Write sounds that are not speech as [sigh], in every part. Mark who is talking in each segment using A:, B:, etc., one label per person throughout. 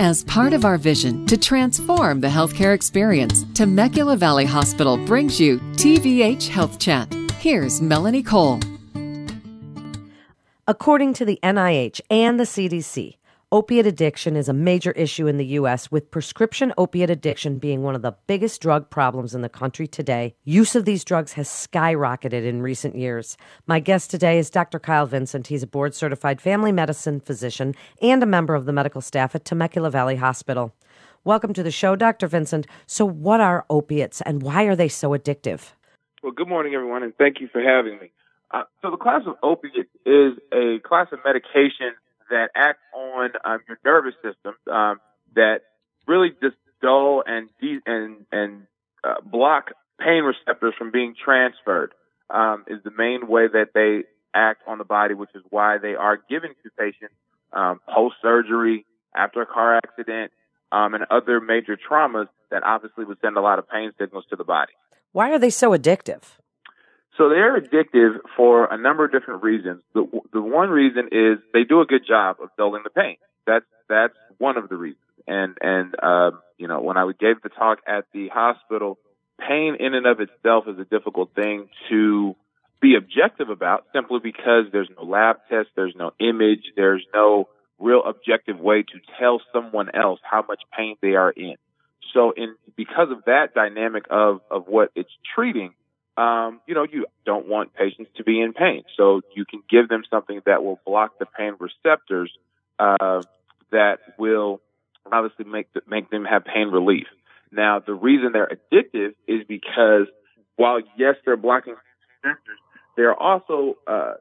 A: As part of our vision to transform the healthcare experience, Temecula Valley Hospital brings you TVH Health Chat. Here's Melanie Cole.
B: According to the NIH and the CDC, opiate addiction is a major issue in the U.S., with prescription opiate addiction being one of the biggest drug problems in the country today. Use of these drugs has skyrocketed in recent years. My guest today is Dr. Kyle Vincent. He's a board certified family medicine physician and a member of the medical staff at Temecula Valley Hospital. Welcome to the show, Dr. Vincent. So, what are opiates and why are they so addictive?
C: Well, good morning, everyone, and thank you for having me. Uh, so, the class of opiates is a class of medication that act on um, your nervous system um, that really just dull and de- and and uh, block pain receptors from being transferred. Um, is the main way that they act on the body, which is why they are given to patients um, post surgery, after a car accident, um, and other major traumas that obviously would send a lot of pain signals to the body.
B: Why are they so addictive?
C: So they're addictive for a number of different reasons. The, the one reason is they do a good job of dulling the pain. That's that's one of the reasons. And and um, you know when I gave the talk at the hospital, pain in and of itself is a difficult thing to be objective about, simply because there's no lab test, there's no image, there's no real objective way to tell someone else how much pain they are in. So in because of that dynamic of of what it's treating, um, you know, you don't want patients to be in pain. So you can give them something that will block the pain receptors uh, that will obviously make the, make them have pain relief. Now, the reason they're addictive is because while yes, they're blocking receptors, they're also uh,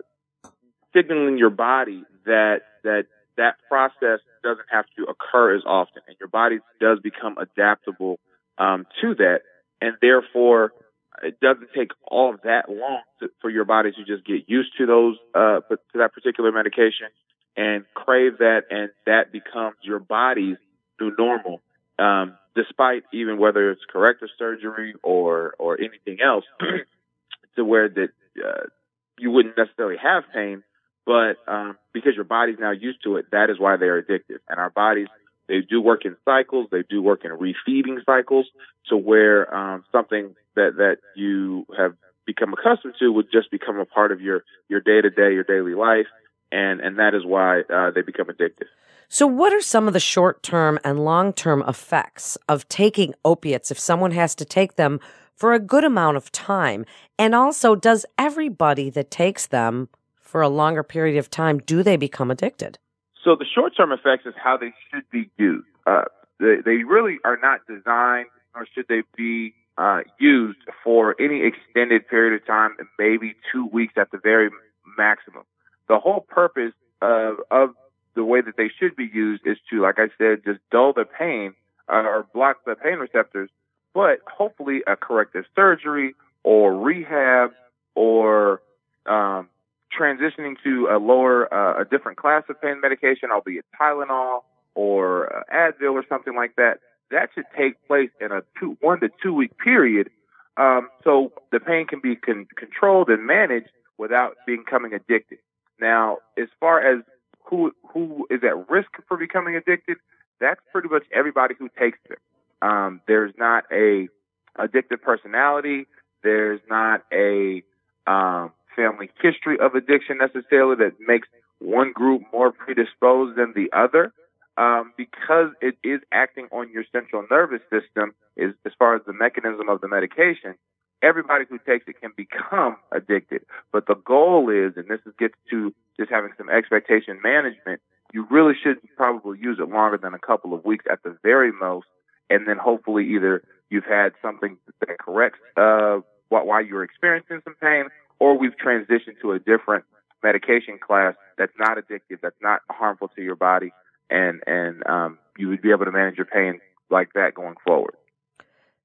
C: signaling your body that that that process doesn't have to occur as often, and your body does become adaptable um, to that, and therefore it doesn't take all that long to, for your body to just get used to those uh to that particular medication and crave that and that becomes your body's new normal um despite even whether it's corrective surgery or or anything else [clears throat] to where that uh, you wouldn't necessarily have pain but um because your body's now used to it that is why they're addictive and our bodies they do work in cycles. They do work in refeeding cycles to where um, something that that you have become accustomed to would just become a part of your your day to day, your daily life, and and that is why uh, they become addicted.
B: So, what are some of the short term and long term effects of taking opiates if someone has to take them for a good amount of time? And also, does everybody that takes them for a longer period of time do they become addicted?
C: So the short-term effects is how they should be used. Uh, they, they really are not designed, or should they be uh, used for any extended period of time, maybe two weeks at the very maximum. The whole purpose of, of the way that they should be used is to, like I said, just dull the pain uh, or block the pain receptors, but hopefully a corrective surgery or rehab or um, transitioning to a lower, uh, a different class of pain medication, albeit Tylenol or uh, Advil or something like that, that should take place in a two, one to two week period. Um, so the pain can be con- controlled and managed without becoming addicted. Now, as far as who who is at risk for becoming addicted, that's pretty much everybody who takes them. Um, there's not a addictive personality. There's not a um, family history of addiction necessarily that makes one group more predisposed than the other. Um, because it is acting on your central nervous system is as far as the mechanism of the medication, everybody who takes it can become [laughs] addicted. But the goal is, and this is gets to just having some expectation management, you really should probably use it longer than a couple of weeks at the very most. And then hopefully either you've had something that corrects, uh, why you're experiencing some pain or we've transitioned to a different medication class that's not addictive, that's not harmful to your body, and and um, you would be able to manage your pain like that going forward.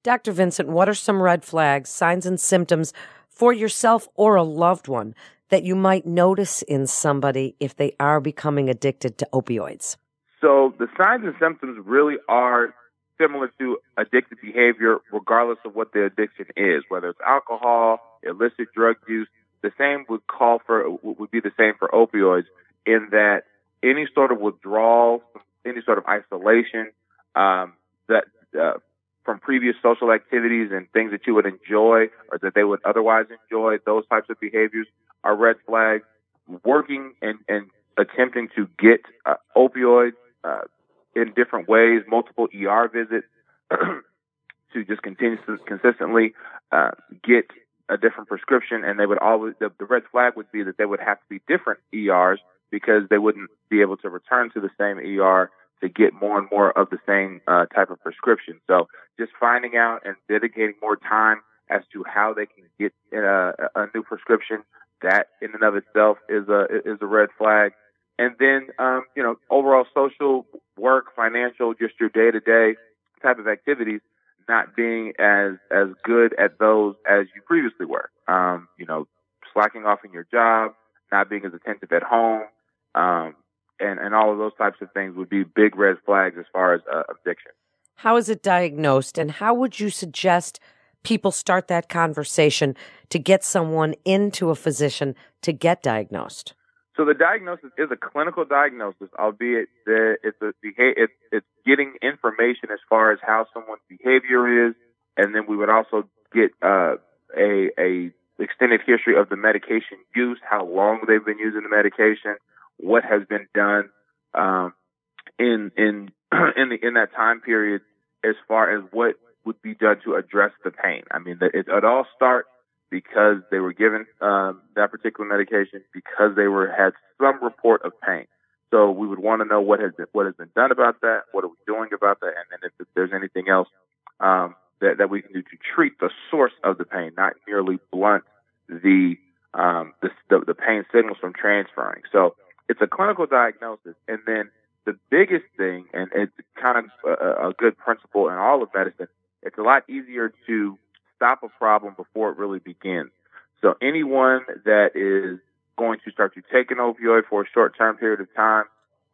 B: Dr. Vincent, what are some red flags, signs, and symptoms for yourself or a loved one that you might notice in somebody if they are becoming addicted to opioids?
C: So the signs and symptoms really are similar to addictive behavior, regardless of what the addiction is, whether it's alcohol, illicit drug use. The same would call for would be the same for opioids in that any sort of withdrawal any sort of isolation, um, that uh, from previous social activities and things that you would enjoy or that they would otherwise enjoy, those types of behaviors are red flags. Working and, and attempting to get uh, opioids uh, in different ways, multiple ER visits [clears throat] to just continue to consistently uh, get a different prescription, and they would always the, the red flag would be that they would have to be different ERs because they wouldn't be able to return to the same ER to get more and more of the same uh, type of prescription. So just finding out and dedicating more time as to how they can get uh, a new prescription, that in and of itself is a is a red flag. And then um, you know overall social work, financial, just your day to day type of activities not being as as good at those as you previously were. Um, you know, slacking off in your job, not being as attentive at home, um, and and all of those types of things would be big red flags as far as uh, addiction.
B: How is it diagnosed, and how would you suggest people start that conversation to get someone into a physician to get diagnosed?
C: So the diagnosis is a clinical diagnosis, albeit that it's a it's, it's getting information as far as how someone's behavior is, and then we would also get uh, a a extended history of the medication use, how long they've been using the medication, what has been done um, in in [clears throat] in the in that time period as far as what would be done to address the pain. I mean, it, it all starts because they were given um, that particular medication because they were had some report of pain. So we would want to know what has been what has been done about that, what are we doing about that, and then if, there's anything else um, that that we can do to treat the source of the pain, not merely blunt the um, the, the, the pain signals from transferring. So it's a clinical diagnosis, and then the biggest thing, and it's kind of a, a good principle in all of medicine, it's a lot easier to stop a problem before it really begins. So anyone that is going to start to take an opioid for a short term period of time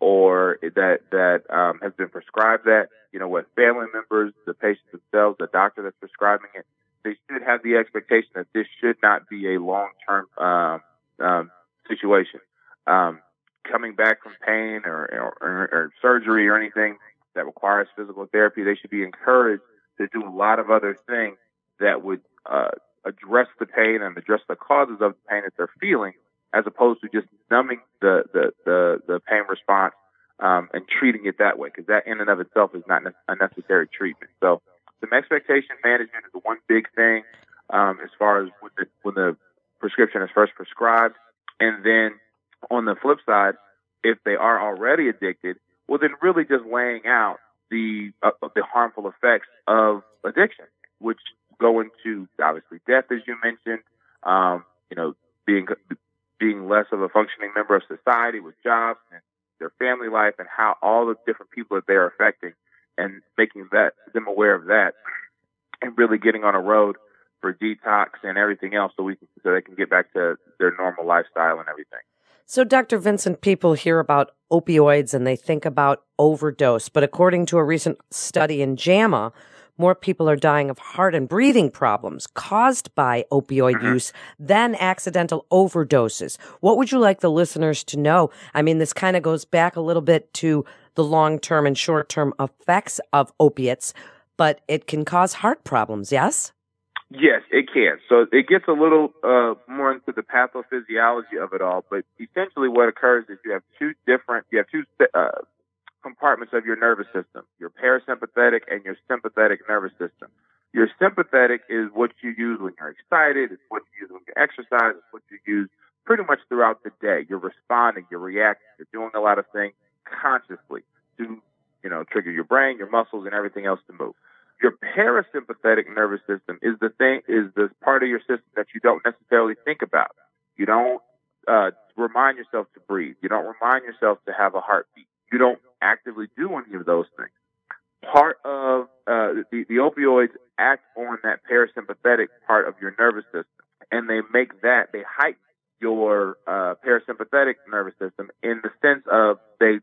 C: or that that um, has been prescribed that, you know, what family members, the patients themselves, the doctor that's prescribing it, they should have the expectation that this should not be a long term um, um, situation. Um, coming back from pain or, or, or surgery or anything that requires physical therapy, they should be encouraged to do a lot of other things that would uh, address the pain and address the causes of the pain that they're feeling, as opposed to just numbing the the the, the pain response um, and treating it that way, because that in and of itself is not a necessary treatment. So, some expectation management is the one big thing um, as far as when the, when the prescription is first prescribed, and then on the flip side, if they are already addicted, well, then really just laying out the uh, the harmful effects of addiction, which go into obviously death, as you mentioned. Um, you know, being being less of a functioning member of society with jobs and their family life, and how all the different people that they're affecting, and making that them aware of that, and really getting on a road for detox and everything else, so we can, so they can get back to their normal lifestyle and everything.
B: So, Dr. Vincent, people hear about opioids and they think about overdose, but according to a recent study in JAMA, more people are dying of heart and breathing problems caused by opioid mm-hmm. use than accidental overdoses. What would you like the listeners to know? I mean, this kind of goes back a little bit to the long term and short term effects of opiates, but it can cause heart problems, yes?
C: Yes, it can. So it gets a little uh, more into the pathophysiology of it all, but essentially what occurs is you have two different, you have two uh, compartments of your nervous system, your parasympathetic and your sympathetic nervous system. Your sympathetic is what you use when you're excited, it's what you use when you exercise, it's what you use pretty much throughout the day. You're responding, you're reacting, you're doing a lot of things consciously to, you know, trigger your brain, your muscles, and everything else to move. Your parasympathetic nervous system is the thing, is the part of your system that you don't necessarily think about. You don't uh, remind yourself to breathe. You don't remind yourself to have a heartbeat you don't actively do any of those things. Part of uh, the, the opioids act on that parasympathetic part of your nervous system, and they make that they heighten your uh, parasympathetic nervous system in the sense of they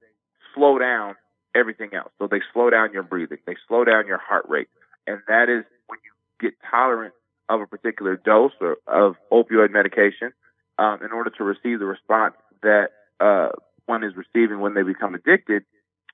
C: slow down everything else. So they slow down your breathing, they slow down your heart rate, and that is when you get tolerant of a particular dose or, of opioid medication um, in order to receive the response that uh, one is receiving when they become addicted,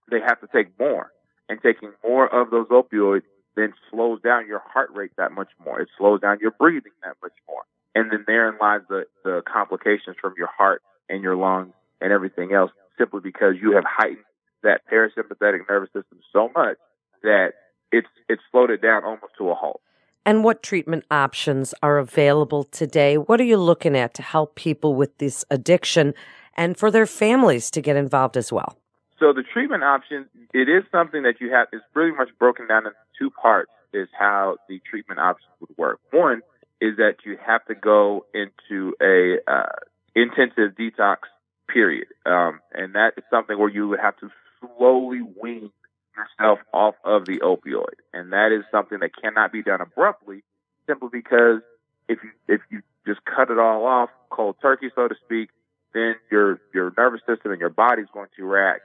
C: they have to take more. And taking more of those opioids then slows down your heart rate that much more. It slows down your breathing that much more. And then therein lies the, the complications from your heart and your lungs and everything else simply because you have heightened that parasympathetic nervous system so much that it's it's slowed it down almost to a halt.
B: And what treatment options are available today? What are you looking at to help people with this addiction and for their families to get involved as well?
C: So the treatment option, it is something that you have, it's pretty much broken down into two parts is how the treatment options would work. One is that you have to go into a uh, intensive detox period. Um, and that is something where you would have to slowly wean yourself off of the opioid. And that is something that cannot be done abruptly simply because if you, if you just cut it all off cold turkey, so to speak, then your, your nervous system and your body is going to react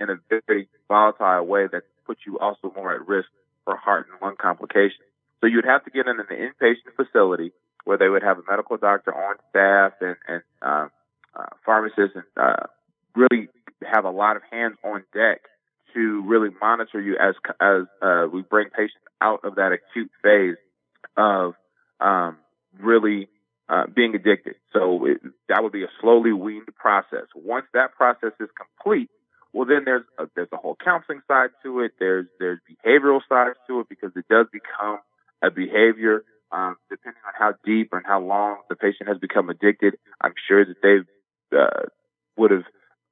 C: in a very volatile way that puts you also more at risk for heart and lung complications. So you'd have to get in an inpatient facility where they would have a medical doctor on staff and, and uh, uh, pharmacists and uh, really have a lot of hands on deck to really monitor you as as uh, we bring patients out of that acute phase of um, really uh, being addicted. So it, that would be a slowly weaned process. Once that process is complete, well, then there's a, there's a whole counseling side to it. There's there's behavioral sides to it because it does become a behavior. Um, depending on how deep and how long the patient has become addicted, I'm sure that they uh, would have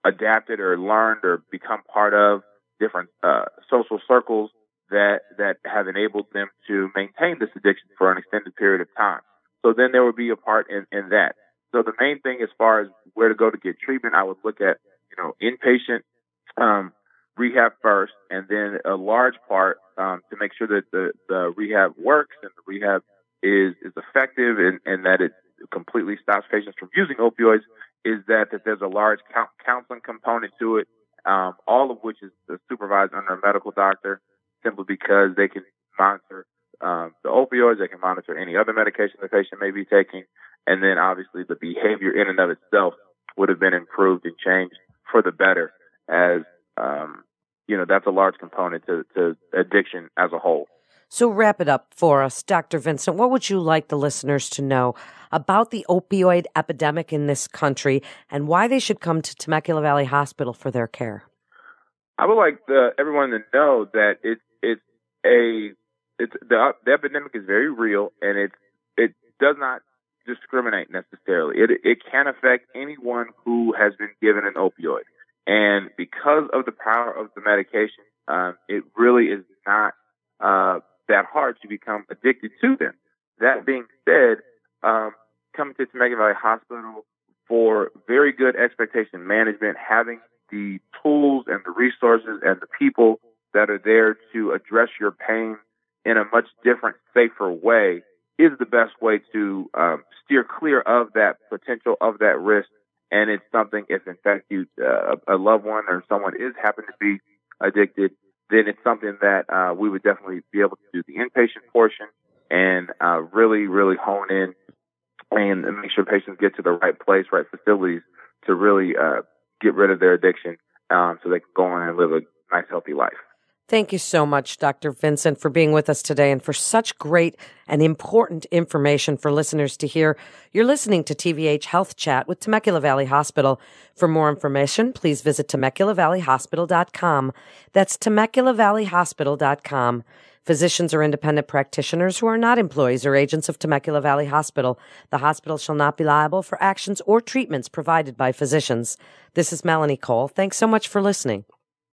C: adapted or learned or become part of different uh, social circles that that have enabled them to maintain this addiction for an extended period of time. So then there would be a part in, in that. So the main thing as far as where to go to get treatment, I would look at, you know, inpatient um, rehab first, and then a large part um, to make sure that the, the rehab works and the rehab is is effective and, and that it completely stops patients from using opioids is that, that there's a large counseling component to it, um, all of which is supervised under a medical doctor simply because they can monitor um, the opioids, they can monitor any other medication the patient may be taking, and then obviously the behavior in and of itself would have been improved and changed for the better as um, you know that's a large component to, to addiction as a whole.
B: So wrap it up for us, Dr. Vincent. What would you like the listeners to know about the opioid epidemic in this country and why they should come to Temecula Valley Hospital for their care?
C: I would like the, everyone to know that it's it's a it's the the epidemic is very real and it it does not discriminate necessarily. It it can affect anyone who has been given an opioid. And because of the power of the medication, um, it really is not uh, that hard to become addicted to them. That being said, um, coming to Temecula Valley Hospital for very good expectation management, having the tools and the resources and the people that are there to address your pain in a much different, safer way is the best way to um, steer clear of that potential, of that risk, and it's something if in fact you uh, a loved one or someone is happen to be addicted, then it's something that uh, we would definitely be able to do the inpatient portion and uh, really, really hone in and make sure patients get to the right place, right facilities to really uh, get rid of their addiction um, so they can go on and live a nice, healthy life.
B: Thank you so much, Dr. Vincent, for being with us today and for such great and important information for listeners to hear. You're listening to TVH Health Chat with Temecula Valley Hospital. For more information, please visit TemeculaValleyHospital.com. That's TemeculaValleyHospital.com. Physicians or independent practitioners who are not employees or agents of Temecula Valley Hospital. The hospital shall not be liable for actions or treatments provided by physicians. This is Melanie Cole. Thanks so much for listening.